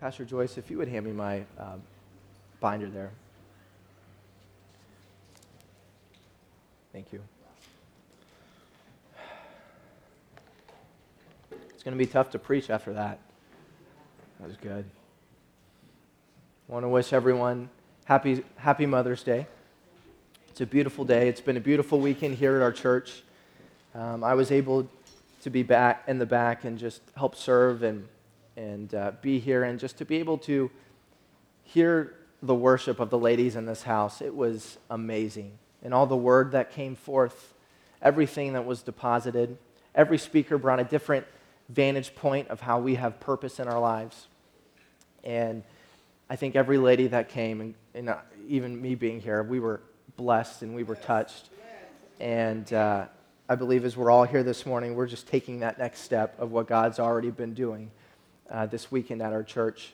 Pastor Joyce, if you would hand me my um, binder there. Thank you. It's going to be tough to preach after that. That was good. I want to wish everyone happy, happy Mother's Day. It's a beautiful day. It's been a beautiful weekend here at our church. Um, I was able to be back in the back and just help serve and, and uh, be here and just to be able to hear the worship of the ladies in this house. It was amazing. And all the word that came forth, everything that was deposited, every speaker brought a different vantage point of how we have purpose in our lives. And I think every lady that came, and, and uh, even me being here, we were blessed and we were touched. And uh, I believe as we're all here this morning, we're just taking that next step of what God's already been doing uh, this weekend at our church.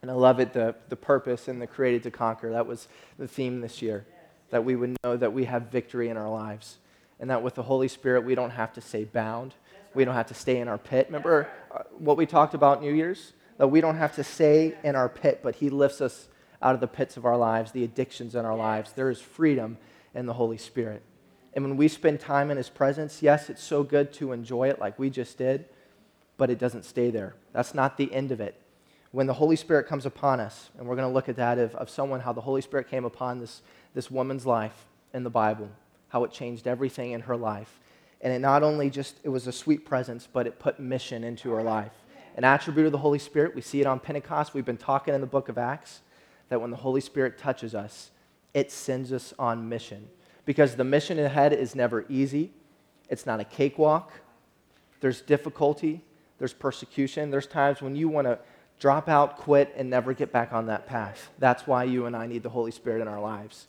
And I love it, the, the purpose and the created to conquer. That was the theme this year, that we would know that we have victory in our lives. And that with the Holy Spirit, we don't have to stay bound. We don't have to stay in our pit. Remember uh, what we talked about New Year's? That we don't have to stay in our pit, but He lifts us out of the pits of our lives, the addictions in our lives. There is freedom in the Holy Spirit. And when we spend time in His presence, yes, it's so good to enjoy it like we just did, but it doesn't stay there. That's not the end of it when the Holy Spirit comes upon us, and we're going to look at that of, of someone, how the Holy Spirit came upon this, this woman's life in the Bible, how it changed everything in her life. And it not only just, it was a sweet presence, but it put mission into her life. An attribute of the Holy Spirit, we see it on Pentecost. We've been talking in the book of Acts that when the Holy Spirit touches us, it sends us on mission. Because the mission ahead is never easy, it's not a cakewalk. There's difficulty, there's persecution. There's times when you want to drop out, quit, and never get back on that path. That's why you and I need the Holy Spirit in our lives.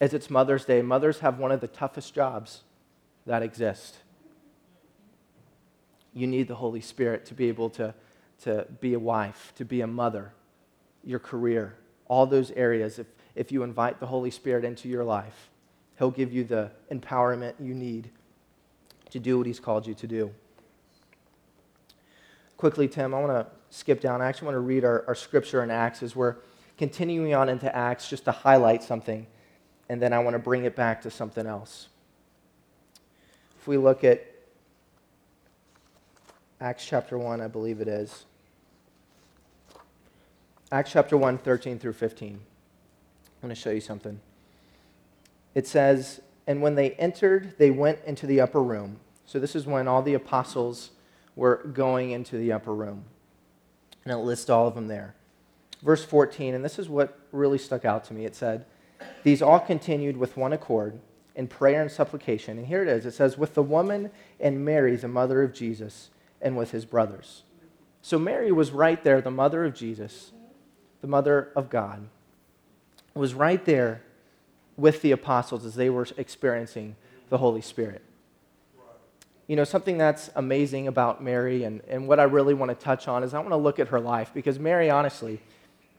As it's Mother's Day, mothers have one of the toughest jobs that exist. You need the Holy Spirit to be able to, to be a wife, to be a mother, your career, all those areas. If, if you invite the Holy Spirit into your life, He'll give you the empowerment you need to do what He's called you to do. Quickly, Tim, I want to skip down. I actually want to read our, our scripture in Acts as we're continuing on into Acts just to highlight something, and then I want to bring it back to something else. If we look at Acts chapter 1, I believe it is. Acts chapter 1, 13 through 15. I'm going to show you something. It says, And when they entered, they went into the upper room. So this is when all the apostles were going into the upper room and it lists all of them there. Verse 14, and this is what really stuck out to me. It said, These all continued with one accord in prayer and supplication. And here it is it says, With the woman and Mary, the mother of Jesus, and with his brothers. So Mary was right there, the mother of Jesus, the mother of God, was right there with the apostles as they were experiencing the Holy Spirit you know, something that's amazing about Mary and, and what I really want to touch on is I want to look at her life because Mary, honestly,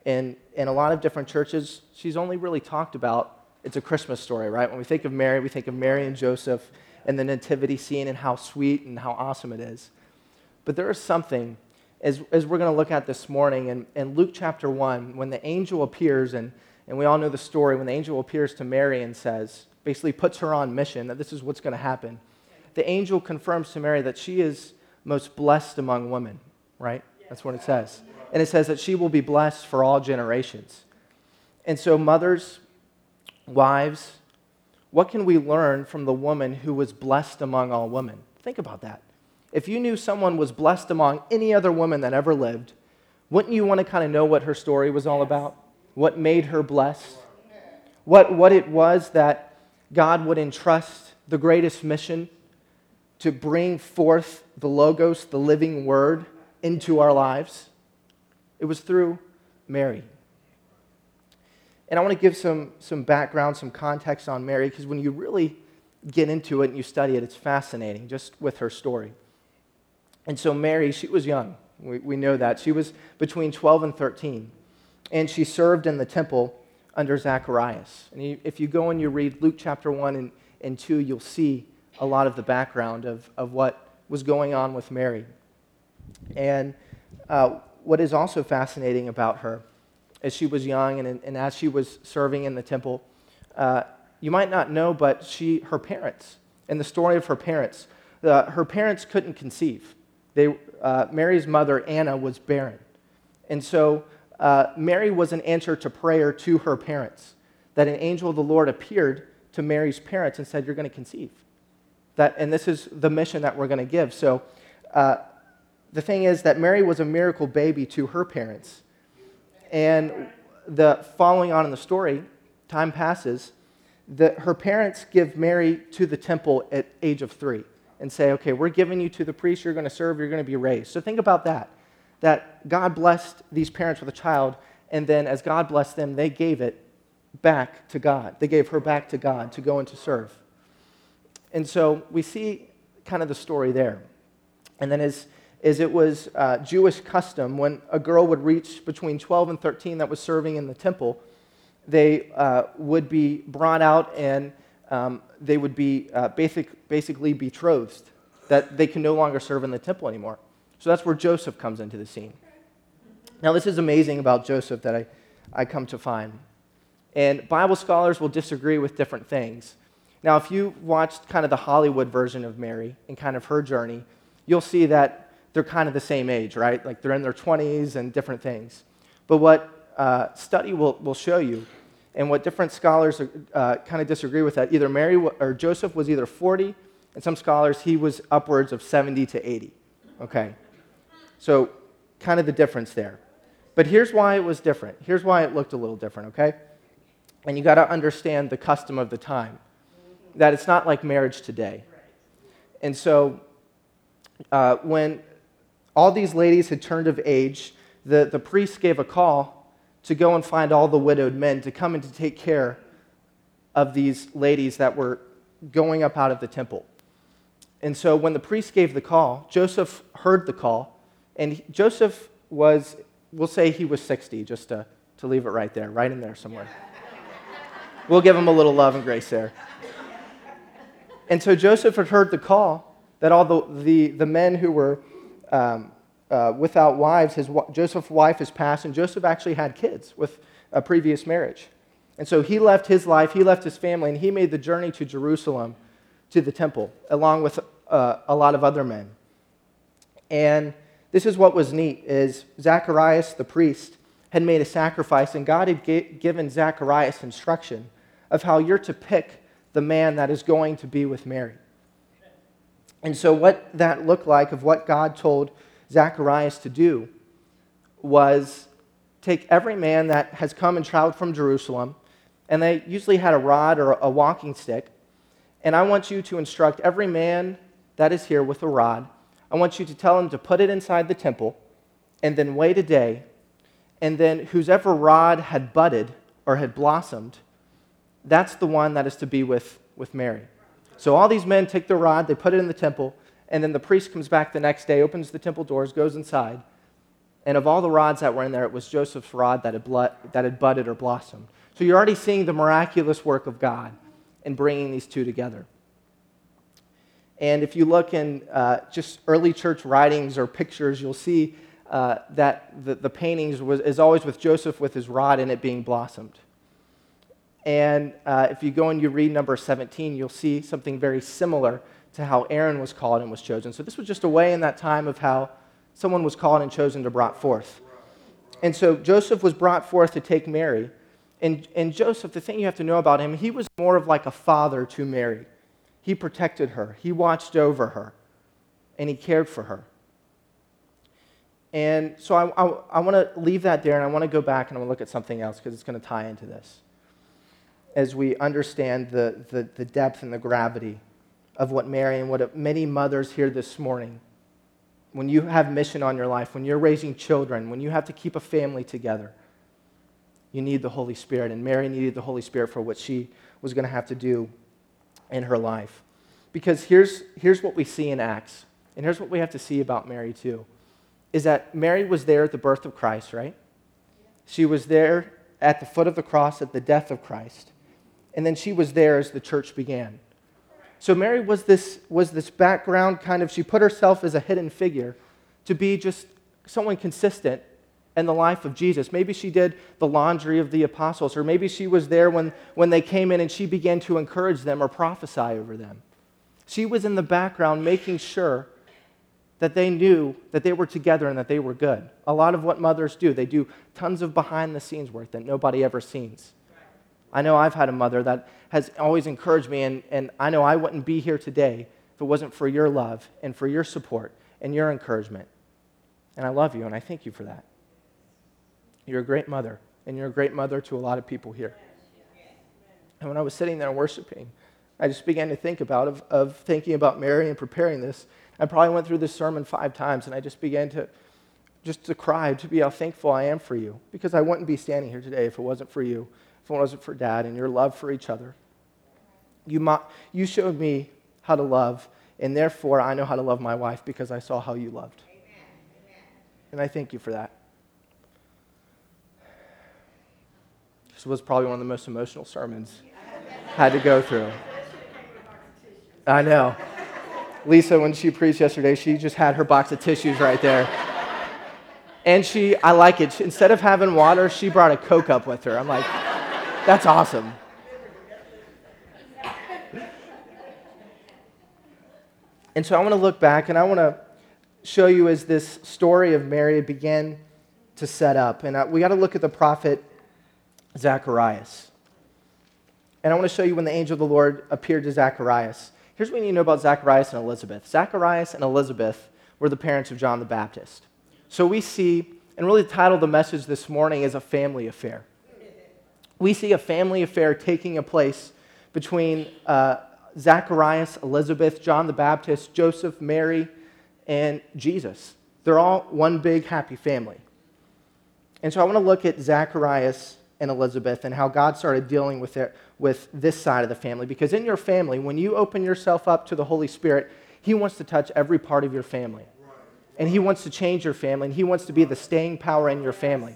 in, in a lot of different churches, she's only really talked about it's a Christmas story, right? When we think of Mary, we think of Mary and Joseph and the nativity scene and how sweet and how awesome it is. But there is something, as, as we're going to look at this morning, in, in Luke chapter 1, when the angel appears, and, and we all know the story, when the angel appears to Mary and says, basically puts her on mission, that this is what's going to happen the angel confirms to Mary that she is most blessed among women, right? That's what it says. And it says that she will be blessed for all generations. And so, mothers, wives, what can we learn from the woman who was blessed among all women? Think about that. If you knew someone was blessed among any other woman that ever lived, wouldn't you want to kind of know what her story was all about? What made her blessed? What, what it was that God would entrust the greatest mission to bring forth the Logos, the living word, into our lives? It was through Mary. And I want to give some, some background, some context on Mary, because when you really get into it and you study it, it's fascinating just with her story. And so, Mary, she was young. We, we know that. She was between 12 and 13. And she served in the temple under Zacharias. And if you go and you read Luke chapter 1 and, and 2, you'll see a lot of the background of, of what was going on with Mary. And uh, what is also fascinating about her as she was young and, and as she was serving in the temple, uh, you might not know, but she, her parents, and the story of her parents, the, her parents couldn't conceive. They, uh, Mary's mother, Anna, was barren. And so uh, Mary was an answer to prayer to her parents, that an angel of the Lord appeared to Mary's parents and said, You're going to conceive. That, and this is the mission that we're going to give. So uh, the thing is that Mary was a miracle baby to her parents. And the following on in the story, time passes, that her parents give Mary to the temple at age of three and say, okay, we're giving you to the priest, you're going to serve, you're going to be raised. So think about that. That God blessed these parents with a child, and then as God blessed them, they gave it back to God. They gave her back to God to go and to serve. And so we see kind of the story there. And then as, as it was uh, Jewish custom, when a girl would reach between 12 and 13 that was serving in the temple, they uh, would be brought out and um, they would be uh, basic, basically betrothed, that they can no longer serve in the temple anymore. So that's where Joseph comes into the scene. Now, this is amazing about Joseph that I, I come to find. And Bible scholars will disagree with different things. Now, if you watched kind of the Hollywood version of Mary and kind of her journey, you'll see that they're kind of the same age, right? Like they're in their 20s and different things. But what uh, study will, will show you, and what different scholars uh, kind of disagree with that, either Mary or Joseph was either 40, and some scholars he was upwards of 70 to 80. Okay? So, kind of the difference there. But here's why it was different. Here's why it looked a little different, okay? And you got to understand the custom of the time, that it's not like marriage today. And so, uh, when all these ladies had turned of age, the, the priest gave a call to go and find all the widowed men to come and to take care of these ladies that were going up out of the temple. And so when the priest gave the call, Joseph heard the call, and he, Joseph was, we'll say he was 60, just to, to leave it right there, right in there somewhere. We'll give him a little love and grace there. And so Joseph had heard the call that all the, the, the men who were um, uh, without wives, his, Joseph's wife has passed, and Joseph actually had kids with a previous marriage. And so he left his life, he left his family, and he made the journey to Jerusalem to the temple, along with uh, a lot of other men. And this is what was neat is Zacharias the priest had made a sacrifice, and God had g- given Zacharias instruction of how you're to pick the man that is going to be with Mary. And so, what that looked like of what God told Zacharias to do was take every man that has come and traveled from Jerusalem, and they usually had a rod or a walking stick, and I want you to instruct every man that is here with a rod. I want you to tell him to put it inside the temple and then wait a day. And then whoever rod had budded or had blossomed, that's the one that is to be with, with Mary. So all these men take the rod, they put it in the temple, and then the priest comes back the next day, opens the temple doors, goes inside. And of all the rods that were in there, it was Joseph's rod that had, blood, that had budded or blossomed. So you're already seeing the miraculous work of God in bringing these two together. And if you look in uh, just early church writings or pictures, you'll see uh, that the, the paintings was, is always with Joseph with his rod and it being blossomed. And uh, if you go and you read number 17, you'll see something very similar to how Aaron was called and was chosen. So this was just a way in that time of how someone was called and chosen to brought forth. And so Joseph was brought forth to take Mary. And, and Joseph, the thing you have to know about him, he was more of like a father to Mary. He protected her, he watched over her, and he cared for her. And so I, I, I want to leave that there and I want to go back and I want to look at something else because it's going to tie into this as we understand the, the, the depth and the gravity of what Mary and what many mothers here this morning, when you have mission on your life, when you're raising children, when you have to keep a family together, you need the Holy Spirit. And Mary needed the Holy Spirit for what she was going to have to do in her life. Because here's, here's what we see in Acts, and here's what we have to see about Mary too, is that Mary was there at the birth of Christ, right? She was there at the foot of the cross at the death of Christ. And then she was there as the church began. So Mary was this, was this background kind of, she put herself as a hidden figure to be just someone consistent in the life of Jesus. Maybe she did the laundry of the apostles, or maybe she was there when, when they came in and she began to encourage them or prophesy over them. She was in the background making sure that they knew that they were together and that they were good. A lot of what mothers do, they do tons of behind the scenes work that nobody ever sees. I know I've had a mother that has always encouraged me, and, and I know I wouldn't be here today if it wasn't for your love and for your support and your encouragement. And I love you, and I thank you for that. You're a great mother, and you're a great mother to a lot of people here. And when I was sitting there worshiping, I just began to think about of, of thinking about Mary and preparing this. I probably went through this sermon five times, and I just began to just to cry to be how thankful I am for you, because I wouldn't be standing here today if it wasn't for you, if it wasn't for Dad and your love for each other. You, mo- you showed me how to love, and therefore I know how to love my wife because I saw how you loved. Amen. Amen. And I thank you for that. This was probably one of the most emotional sermons I had to go through. I know. Lisa, when she preached yesterday, she just had her box of tissues right there. And she, I like it. She, Instead of having water, she brought a Coke up with her. I'm like, that's awesome. And so I want to look back and I want to show you as this story of Mary began to set up. And uh, we got to look at the prophet Zacharias. And I want to show you when the angel of the Lord appeared to Zacharias. Here's what you need to know about Zacharias and Elizabeth. Zacharias and Elizabeth were the parents of John the Baptist. So we see, and really the title of the message this morning is a family affair. We see a family affair taking a place between uh, Zacharias, Elizabeth, John the Baptist, Joseph, Mary, and Jesus. They're all one big happy family. And so I want to look at Zacharias and Elizabeth and how God started dealing with, it, with this side of the family. Because in your family, when you open yourself up to the Holy Spirit, He wants to touch every part of your family. And He wants to change your family, and He wants to be the staying power in your family.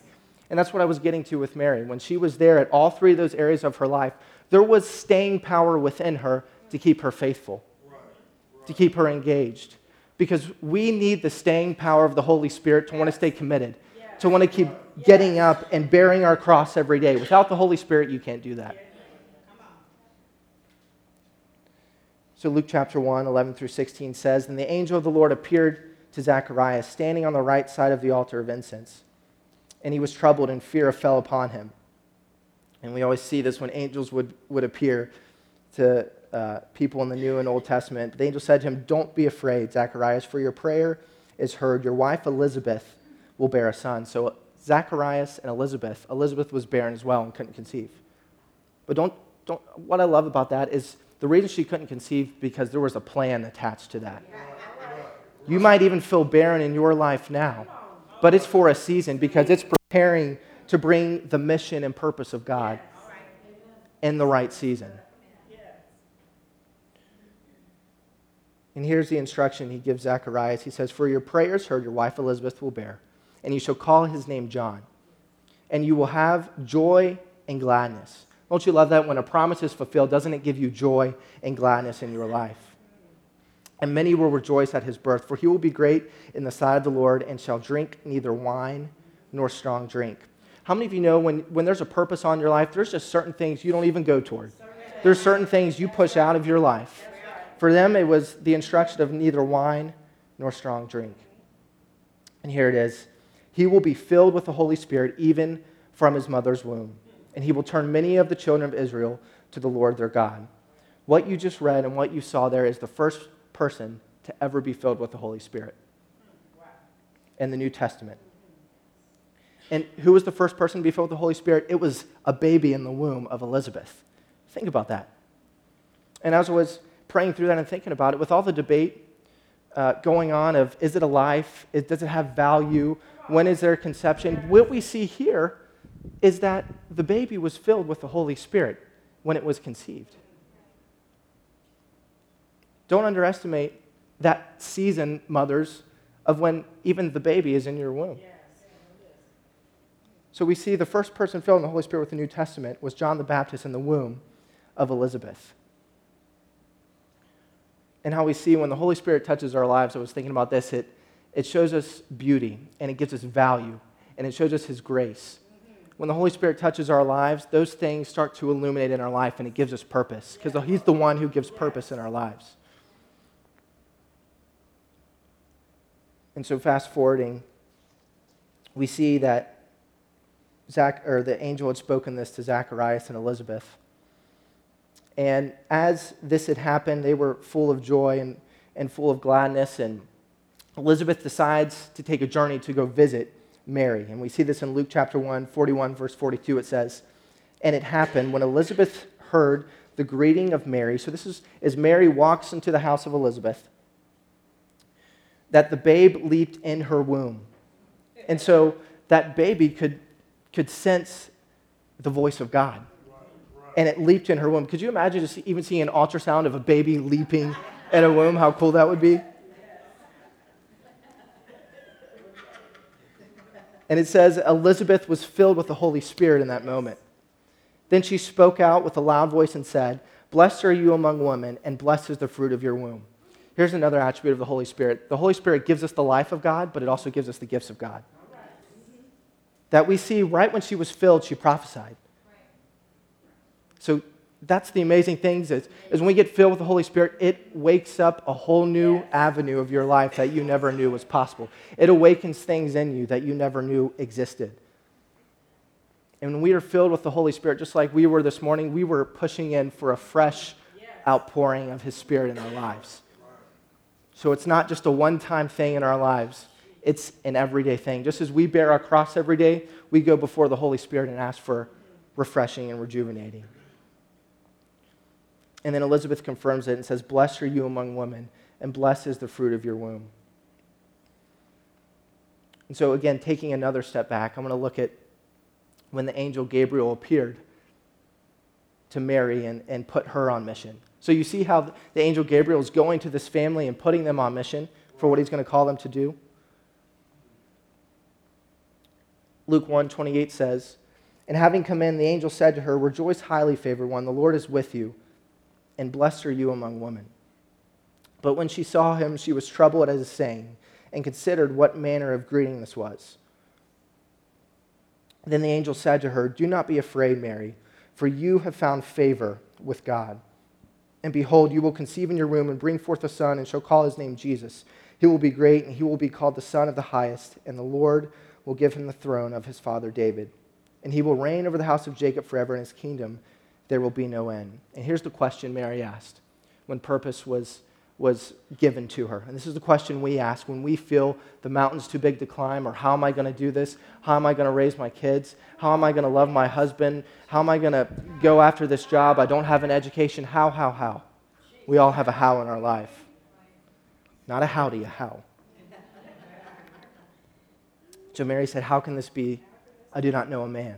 And that's what I was getting to with Mary. When she was there at all three of those areas of her life, there was staying power within her to keep her faithful, to keep her engaged. Because we need the staying power of the Holy Spirit to want to stay committed, to want to keep getting up and bearing our cross every day. Without the Holy Spirit, you can't do that. So, Luke chapter 1, 11 through 16 says, And the angel of the Lord appeared to Zacharias, standing on the right side of the altar of incense. And he was troubled, and fear fell upon him. And we always see this when angels would, would appear to uh, people in the New and Old Testament. The angel said to him, Don't be afraid, Zacharias, for your prayer is heard. Your wife Elizabeth will bear a son. So Zacharias and Elizabeth, Elizabeth was barren as well and couldn't conceive. But don't, don't, what I love about that is the reason she couldn't conceive because there was a plan attached to that. You might even feel barren in your life now, but it's for a season because it's preparing to bring the mission and purpose of God in the right season. And here's the instruction he gives Zacharias. He says, For your prayers heard, your wife Elizabeth will bear, and you shall call his name John. And you will have joy and gladness. Don't you love that when a promise is fulfilled? Doesn't it give you joy and gladness in your life? And many will rejoice at his birth, for he will be great in the sight of the Lord and shall drink neither wine nor strong drink. How many of you know when, when there's a purpose on your life, there's just certain things you don't even go toward? There's certain things you push out of your life. For them, it was the instruction of neither wine nor strong drink. And here it is He will be filled with the Holy Spirit even from his mother's womb, and he will turn many of the children of Israel to the Lord their God. What you just read and what you saw there is the first person to ever be filled with the Holy Spirit in the New Testament. And who was the first person to be filled with the Holy Spirit? It was a baby in the womb of Elizabeth. Think about that. And as I was praying through that and thinking about it, with all the debate uh, going on of is it a life? Does it have value? When is there conception? What we see here is that the baby was filled with the Holy Spirit when it was conceived. Don't underestimate that season, mothers, of when even the baby is in your womb. So we see the first person filled in the Holy Spirit with the New Testament was John the Baptist in the womb of Elizabeth and how we see when the Holy Spirit touches our lives. I was thinking about this, it, it shows us beauty and it gives us value and it shows us His grace. When the Holy Spirit touches our lives, those things start to illuminate in our life and it gives us purpose because He's the one who gives purpose in our lives. And so, fast forwarding, we see that Zach, or the angel had spoken this to Zacharias and Elizabeth. And as this had happened, they were full of joy and, and full of gladness. And Elizabeth decides to take a journey to go visit Mary. And we see this in Luke chapter 1, 41, verse 42. It says, And it happened when Elizabeth heard the greeting of Mary. So this is as Mary walks into the house of Elizabeth, that the babe leaped in her womb. And so that baby could, could sense the voice of God and it leaped in her womb. Could you imagine just even seeing an ultrasound of a baby leaping in a womb? How cool that would be? And it says Elizabeth was filled with the Holy Spirit in that moment. Then she spoke out with a loud voice and said, Blessed are you among women, and blessed is the fruit of your womb. Here's another attribute of the Holy Spirit the Holy Spirit gives us the life of God, but it also gives us the gifts of God. That we see right when she was filled, she prophesied. So that's the amazing thing is, is when we get filled with the Holy Spirit, it wakes up a whole new avenue of your life that you never knew was possible. It awakens things in you that you never knew existed. And when we are filled with the Holy Spirit, just like we were this morning, we were pushing in for a fresh outpouring of His Spirit in our lives. So it's not just a one time thing in our lives, it's an everyday thing. Just as we bear our cross every day, we go before the Holy Spirit and ask for refreshing and rejuvenating. And then Elizabeth confirms it and says, Blessed are you among women, and blessed is the fruit of your womb. And so, again, taking another step back, I'm going to look at when the angel Gabriel appeared to Mary and, and put her on mission. So, you see how the angel Gabriel is going to this family and putting them on mission for what he's going to call them to do? Luke 1 28 says, And having come in, the angel said to her, Rejoice, highly favored one, the Lord is with you and blessed are you among women. But when she saw him, she was troubled at his saying, and considered what manner of greeting this was. Then the angel said to her, Do not be afraid, Mary, for you have found favor with God. And behold, you will conceive in your womb and bring forth a son, and shall call his name Jesus. He will be great, and he will be called the Son of the Highest, and the Lord will give him the throne of his father David. And he will reign over the house of Jacob forever, and his kingdom there will be no end. And here's the question Mary asked when purpose was, was given to her. And this is the question we ask when we feel the mountain's too big to climb, or how am I going to do this? How am I going to raise my kids? How am I going to love my husband? How am I going to go after this job? I don't have an education. How, how, how? We all have a how in our life. Not a howdy, a how. So Mary said, How can this be? I do not know a man.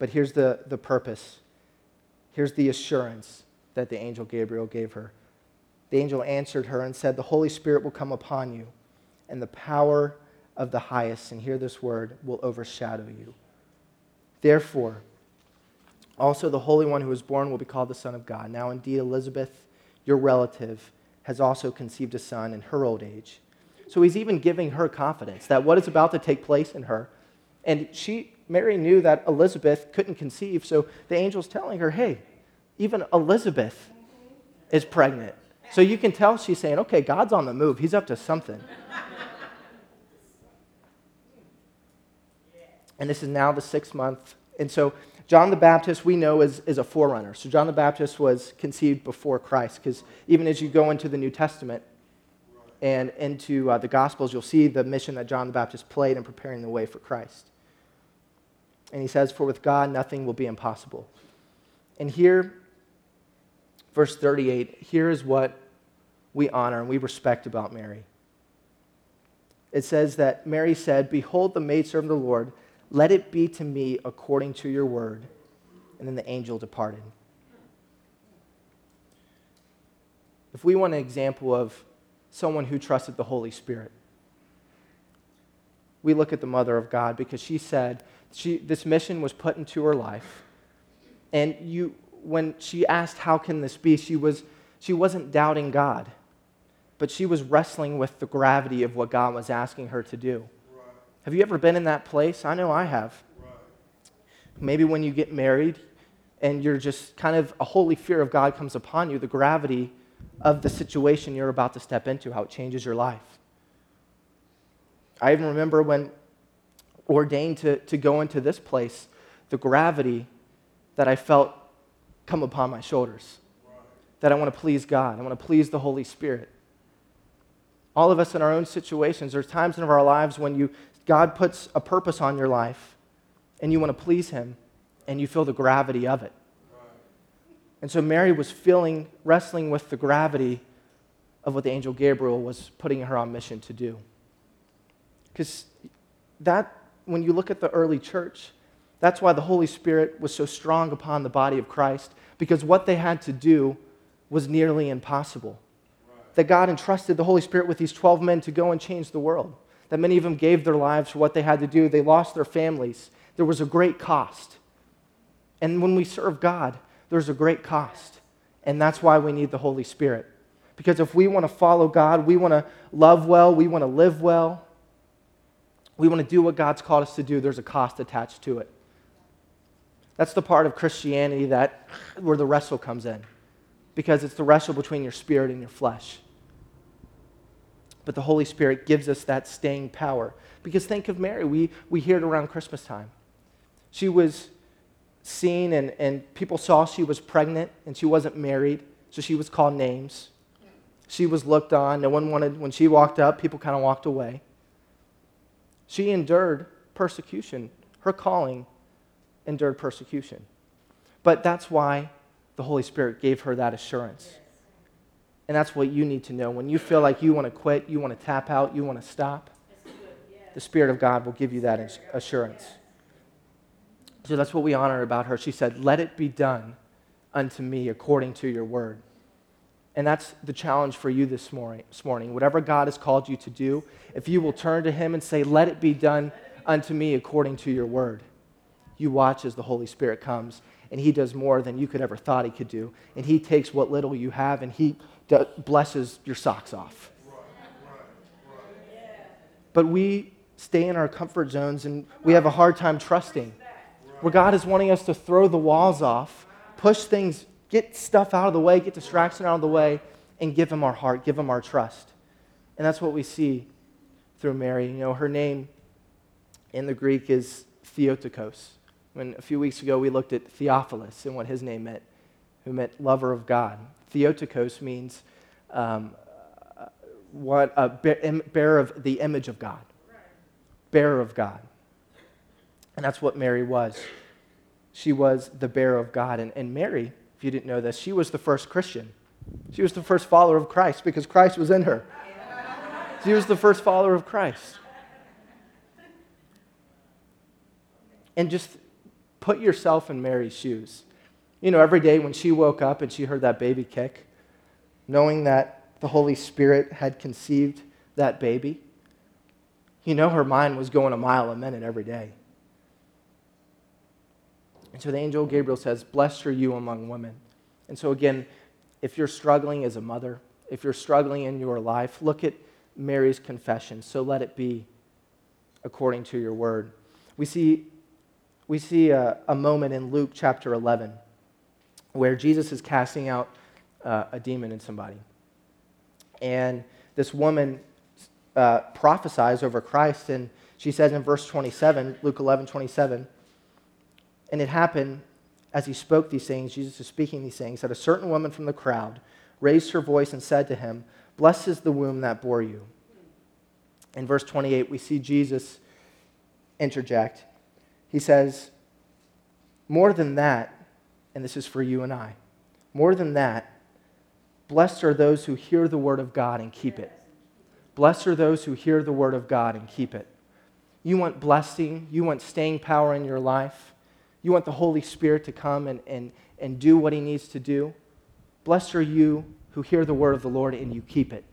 But here's the, the purpose. Here's the assurance that the angel Gabriel gave her. The angel answered her and said, The Holy Spirit will come upon you, and the power of the highest, and hear this word, will overshadow you. Therefore, also the Holy One who was born will be called the Son of God. Now, indeed, Elizabeth, your relative, has also conceived a son in her old age. So he's even giving her confidence that what is about to take place in her. And she, Mary knew that Elizabeth couldn't conceive, so the angel's telling her, hey, even Elizabeth is pregnant. So you can tell she's saying, okay, God's on the move. He's up to something. and this is now the sixth month. And so John the Baptist, we know, is, is a forerunner. So John the Baptist was conceived before Christ, because even as you go into the New Testament and into uh, the Gospels, you'll see the mission that John the Baptist played in preparing the way for Christ. And he says, For with God nothing will be impossible. And here, verse 38, here is what we honor and we respect about Mary. It says that Mary said, Behold the maidservant of the Lord, let it be to me according to your word. And then the angel departed. If we want an example of someone who trusted the Holy Spirit, we look at the mother of God because she said, she, this mission was put into her life. And you, when she asked, How can this be? She, was, she wasn't doubting God. but she was wrestling with the gravity of what God was asking her to do. Have you ever been in that place? I know I have. Maybe when you get married and you're just kind of a holy fear of God comes upon you, the gravity of the situation you're about to step into, how it changes your life. I even remember when ordained to, to go into this place, the gravity that I felt come upon my shoulders. That I want to please God, I want to please the Holy Spirit. All of us in our own situations, there's times in our lives when you, God puts a purpose on your life and you want to please Him and you feel the gravity of it. And so Mary was feeling, wrestling with the gravity of what the angel Gabriel was putting her on mission to do. Because that, when you look at the early church, that's why the Holy Spirit was so strong upon the body of Christ, because what they had to do was nearly impossible. That God entrusted the Holy Spirit with these 12 men to go and change the world. That many of them gave their lives for what they had to do. They lost their families. There was a great cost. And when we serve God, there's a great cost. And that's why we need the Holy Spirit. Because if we want to follow God, we want to love well, we want to live well, we want to do what God's called us to do, there's a cost attached to it. That's the part of Christianity that where the wrestle comes in. Because it's the wrestle between your spirit and your flesh. But the Holy Spirit gives us that staying power. Because think of Mary. We, we hear it around Christmas time. She was seen, and, and people saw she was pregnant and she wasn't married, so she was called names. She was looked on. No one wanted, when she walked up, people kind of walked away. She endured persecution. Her calling endured persecution. But that's why the Holy Spirit gave her that assurance. And that's what you need to know. When you feel like you want to quit, you want to tap out, you want to stop, the Spirit of God will give you that assurance. So that's what we honor about her. She said, Let it be done unto me according to your word. And that's the challenge for you this morning, this morning. Whatever God has called you to do, if you will turn to Him and say, Let it be done unto me according to your word, you watch as the Holy Spirit comes and He does more than you could ever thought He could do. And He takes what little you have and He blesses your socks off. But we stay in our comfort zones and we have a hard time trusting where God is wanting us to throw the walls off, push things, get stuff out of the way, get distraction out of the way, and give Him our heart, give Him our trust. And that's what we see through Mary. You know, her name in the Greek is Theotokos. When a few weeks ago we looked at Theophilus and what his name meant, who meant lover of God. Theotokos means um, what a bearer of the image of God, bearer of God. And that's what Mary was. She was the bearer of God. And, and Mary, if you didn't know this, she was the first Christian. She was the first follower of Christ because Christ was in her. She was the first follower of Christ. And just put yourself in Mary's shoes. You know, every day when she woke up and she heard that baby kick, knowing that the Holy Spirit had conceived that baby, you know her mind was going a mile a minute every day. And so the angel Gabriel says, Blessed are you among women. And so, again, if you're struggling as a mother, if you're struggling in your life, look at Mary's confession. So let it be according to your word. We see, we see a, a moment in Luke chapter 11 where Jesus is casting out uh, a demon in somebody. And this woman uh, prophesies over Christ, and she says in verse 27, Luke 11, 27, and it happened as he spoke these things, Jesus is speaking these things, that a certain woman from the crowd raised her voice and said to him, Blessed is the womb that bore you. In verse 28, we see Jesus interject. He says, More than that, and this is for you and I, more than that, blessed are those who hear the word of God and keep it. Blessed are those who hear the word of God and keep it. You want blessing, you want staying power in your life. You want the Holy Spirit to come and, and, and do what he needs to do? Blessed are you who hear the word of the Lord and you keep it.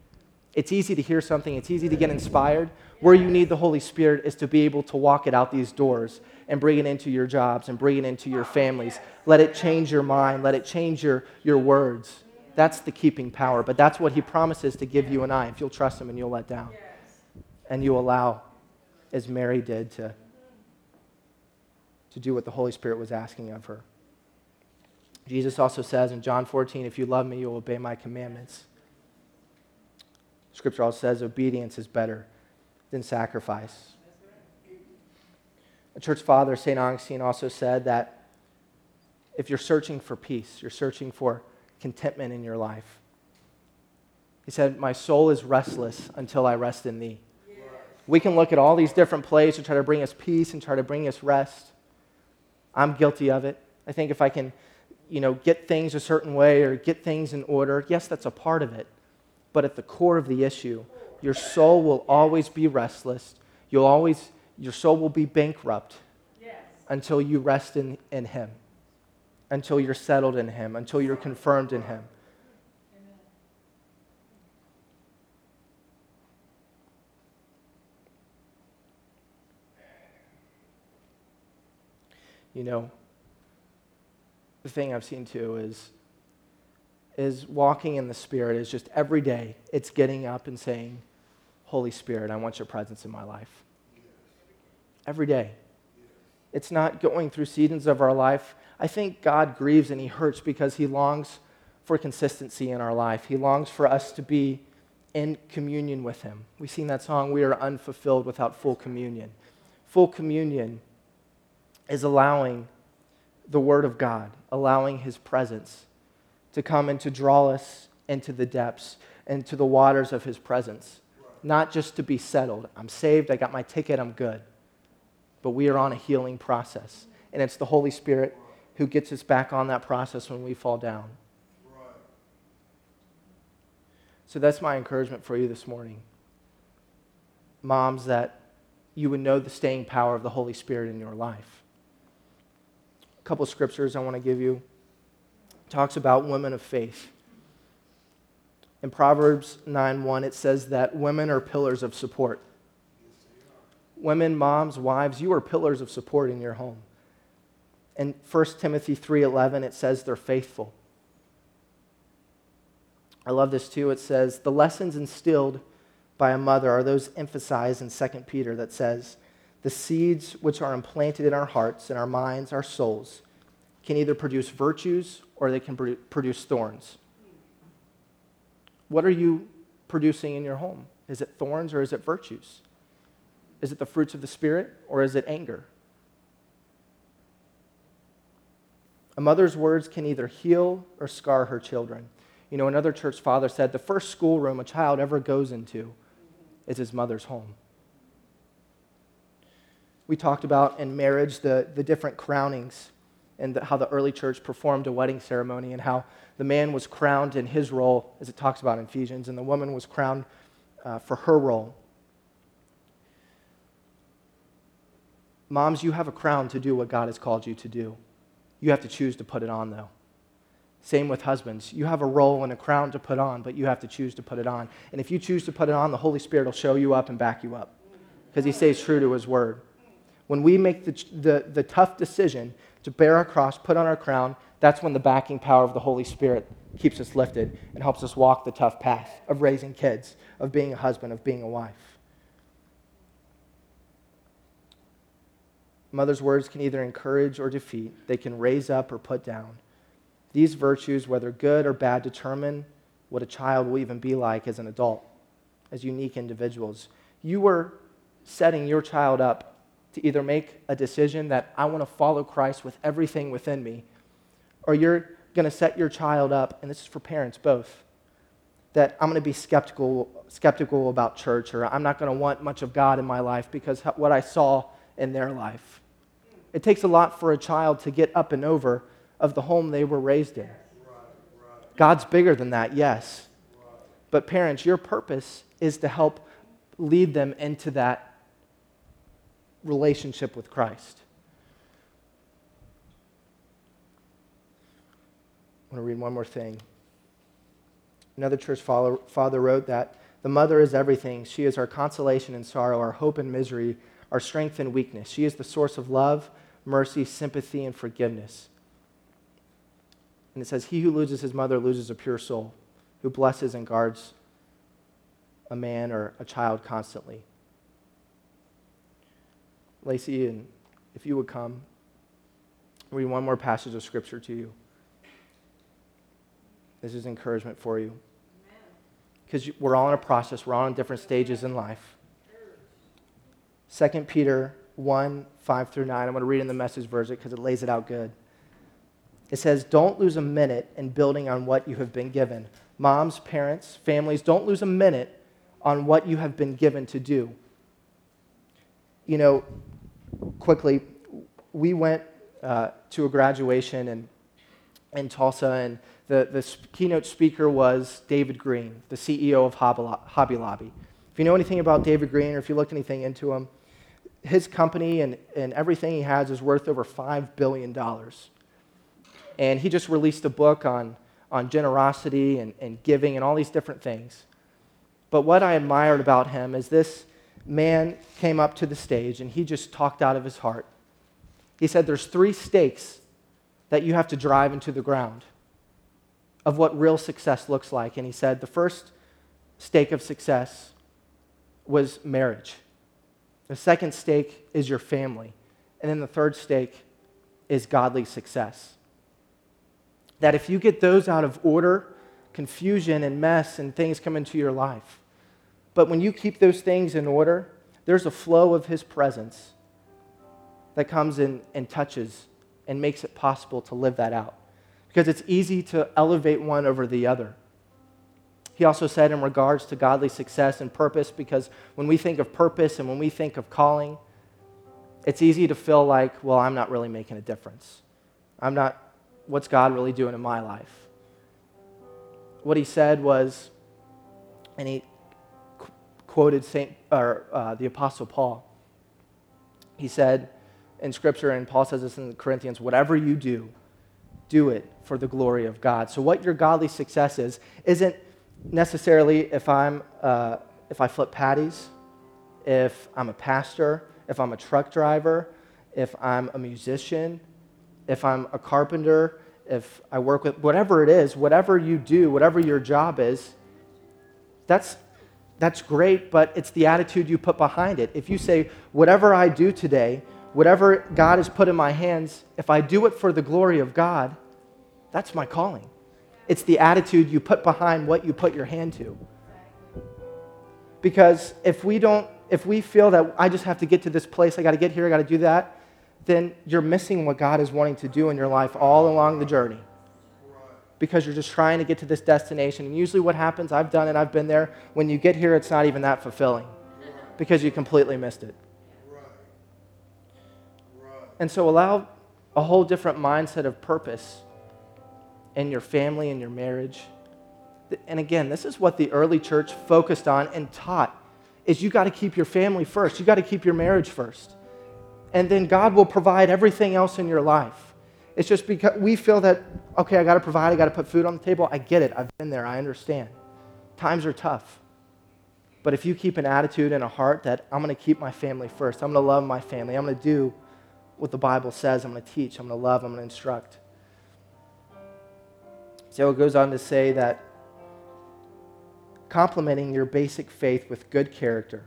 It's easy to hear something, it's easy to get inspired. Where you need the Holy Spirit is to be able to walk it out these doors and bring it into your jobs and bring it into your families. Let it change your mind, let it change your, your words. That's the keeping power. But that's what he promises to give you and I if you'll trust him and you'll let down. And you allow, as Mary did, to, to do what the Holy Spirit was asking of her. Jesus also says in John 14, If you love me, you'll obey my commandments. Scripture also says obedience is better than sacrifice. A church father, St. Augustine, also said that if you're searching for peace, you're searching for contentment in your life. He said, My soul is restless until I rest in thee. We can look at all these different plays to try to bring us peace and try to bring us rest. I'm guilty of it. I think if I can, you know, get things a certain way or get things in order, yes, that's a part of it. But at the core of the issue, your soul will always be restless. You'll always, your soul will be bankrupt yes. until you rest in, in Him until you're settled in Him, until you're confirmed in Him. You know, the thing I've seen too is is walking in the Spirit is just every day it's getting up and saying, Holy Spirit, I want your presence in my life. Every day. It's not going through seasons of our life I think God grieves and he hurts because he longs for consistency in our life. He longs for us to be in communion with him. We sing that song, We Are Unfulfilled Without Full Communion. Full communion is allowing the Word of God, allowing His presence to come and to draw us into the depths and to the waters of His presence. Not just to be settled. I'm saved, I got my ticket, I'm good. But we are on a healing process. And it's the Holy Spirit who gets us back on that process when we fall down. So that's my encouragement for you this morning. Moms, that you would know the staying power of the Holy Spirit in your life. Couple scriptures I want to give you it talks about women of faith. In Proverbs 9:1 it says that women are pillars of support. Women, moms, wives, you are pillars of support in your home. In 1 Timothy 3:11 it says they're faithful. I love this too. It says the lessons instilled by a mother are those emphasized in 2 Peter that says the seeds which are implanted in our hearts and our minds, our souls can either produce virtues or they can produce thorns. What are you producing in your home? Is it thorns or is it virtues? Is it the fruits of the Spirit or is it anger? A mother's words can either heal or scar her children. You know, another church father said the first schoolroom a child ever goes into is his mother's home. We talked about in marriage the, the different crownings and the, how the early church performed a wedding ceremony and how the man was crowned in his role, as it talks about in Ephesians, and the woman was crowned uh, for her role. Moms, you have a crown to do what God has called you to do. You have to choose to put it on, though. Same with husbands. You have a role and a crown to put on, but you have to choose to put it on. And if you choose to put it on, the Holy Spirit will show you up and back you up because He stays true to His word. When we make the, the, the tough decision to bear our cross, put on our crown, that's when the backing power of the Holy Spirit keeps us lifted and helps us walk the tough path of raising kids, of being a husband, of being a wife. Mother's words can either encourage or defeat, they can raise up or put down. These virtues, whether good or bad, determine what a child will even be like as an adult, as unique individuals. You are setting your child up to either make a decision that I want to follow Christ with everything within me, or you're going to set your child up, and this is for parents both, that I'm going to be skeptical, skeptical about church, or I'm not going to want much of God in my life because what I saw in their life. It takes a lot for a child to get up and over of the home they were raised in. God's bigger than that, yes. But parents, your purpose is to help lead them into that relationship with Christ. I want to read one more thing. Another church father wrote that the mother is everything. She is our consolation in sorrow, our hope in misery, our strength and weakness. She is the source of love, mercy, sympathy, and forgiveness. And it says, He who loses his mother loses a pure soul, who blesses and guards a man or a child constantly. Lacey, and if you would come, read one more passage of scripture to you. This is encouragement for you. Because we're all in a process, we're all in different stages in life. 2 Peter 1 5 through 9. I'm going to read in the message version because it lays it out good. It says, Don't lose a minute in building on what you have been given. Moms, parents, families, don't lose a minute on what you have been given to do. You know, quickly, we went uh, to a graduation in, in Tulsa, and the, the keynote speaker was David Green, the CEO of Hobby Lobby. If you know anything about David Green or if you looked anything into him, his company and, and everything he has is worth over $5 billion. And he just released a book on, on generosity and, and giving and all these different things. But what I admired about him is this man came up to the stage and he just talked out of his heart. He said, There's three stakes that you have to drive into the ground of what real success looks like. And he said, The first stake of success was marriage. The second stake is your family. And then the third stake is godly success. That if you get those out of order, confusion and mess and things come into your life. But when you keep those things in order, there's a flow of His presence that comes in and touches and makes it possible to live that out. Because it's easy to elevate one over the other. He also said, in regards to godly success and purpose, because when we think of purpose and when we think of calling, it's easy to feel like, well, I'm not really making a difference. I'm not, what's God really doing in my life? What he said was, and he quoted Saint, or, uh, the Apostle Paul. He said in Scripture, and Paul says this in Corinthians, whatever you do, do it for the glory of God. So, what your godly success is, isn't necessarily if I'm uh, if I flip patties, if I'm a pastor, if I'm a truck driver, if I'm a musician, if I'm a carpenter, if I work with whatever it is, whatever you do, whatever your job is, that's that's great, but it's the attitude you put behind it. If you say, whatever I do today, whatever God has put in my hands, if I do it for the glory of God, that's my calling. It's the attitude you put behind what you put your hand to. Because if we don't, if we feel that I just have to get to this place, I got to get here, I got to do that, then you're missing what God is wanting to do in your life all along the journey. Because you're just trying to get to this destination. And usually, what happens, I've done it, I've been there, when you get here, it's not even that fulfilling because you completely missed it. And so, allow a whole different mindset of purpose in your family and your marriage. And again, this is what the early church focused on and taught is you got to keep your family first. You got to keep your marriage first. And then God will provide everything else in your life. It's just because we feel that, okay, I got to provide, I got to put food on the table. I get it. I've been there. I understand. Times are tough. But if you keep an attitude and a heart that I'm going to keep my family first, I'm going to love my family, I'm going to do what the Bible says, I'm going to teach, I'm going to love, I'm going to instruct. So it goes on to say that complementing your basic faith with good character,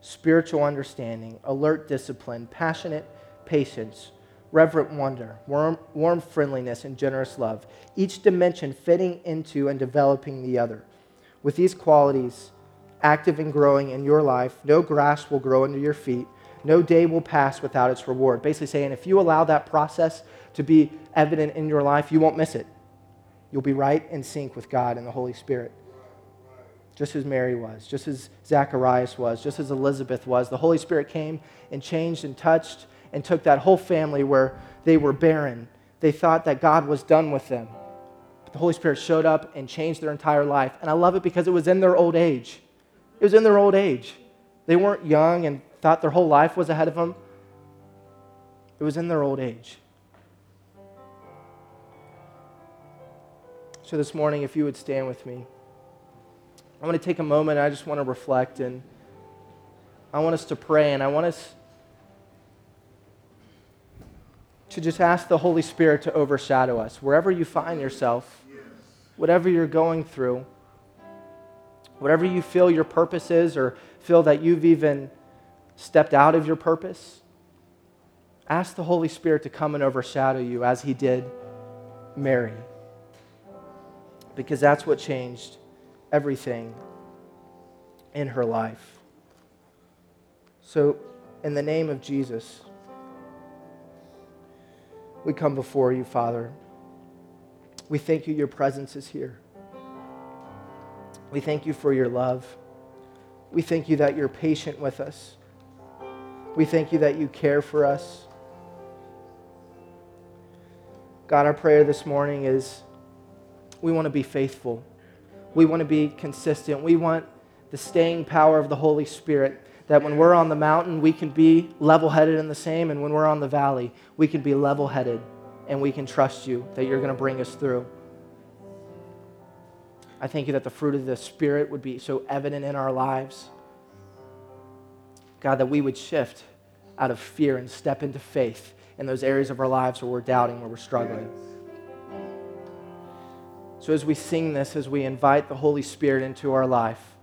spiritual understanding, alert discipline, passionate patience, reverent wonder, warm, warm friendliness, and generous love, each dimension fitting into and developing the other. With these qualities active and growing in your life, no grass will grow under your feet, no day will pass without its reward. Basically, saying if you allow that process to be evident in your life, you won't miss it. You'll be right in sync with God and the Holy Spirit. Just as Mary was, just as Zacharias was, just as Elizabeth was. The Holy Spirit came and changed and touched and took that whole family where they were barren. They thought that God was done with them. But the Holy Spirit showed up and changed their entire life. And I love it because it was in their old age. It was in their old age. They weren't young and thought their whole life was ahead of them. It was in their old age. So, this morning, if you would stand with me, I want to take a moment. I just want to reflect and I want us to pray and I want us. To just ask the Holy Spirit to overshadow us. Wherever you find yourself, whatever you're going through, whatever you feel your purpose is, or feel that you've even stepped out of your purpose, ask the Holy Spirit to come and overshadow you as He did Mary. Because that's what changed everything in her life. So, in the name of Jesus, we come before you, Father. We thank you, your presence is here. We thank you for your love. We thank you that you're patient with us. We thank you that you care for us. God, our prayer this morning is we want to be faithful. We want to be consistent. We want the staying power of the Holy Spirit that when we're on the mountain, we can be level headed in the same, and when we're on the valley, we can be level headed and we can trust you that you're going to bring us through. I thank you that the fruit of the Spirit would be so evident in our lives. God, that we would shift out of fear and step into faith in those areas of our lives where we're doubting, where we're struggling. So, as we sing this, as we invite the Holy Spirit into our life,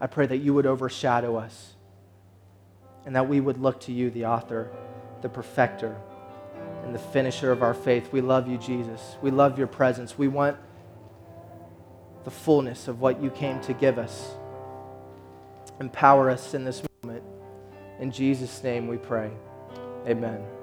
I pray that you would overshadow us and that we would look to you, the author, the perfecter, and the finisher of our faith. We love you, Jesus. We love your presence. We want the fullness of what you came to give us. Empower us in this moment. In Jesus' name we pray. Amen.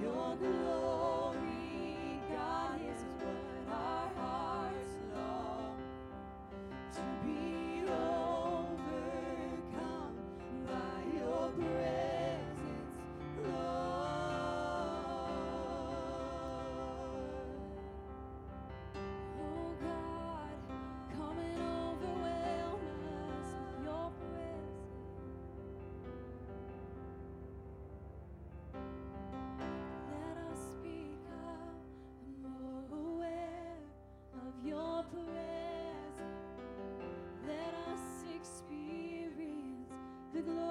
your glory. Come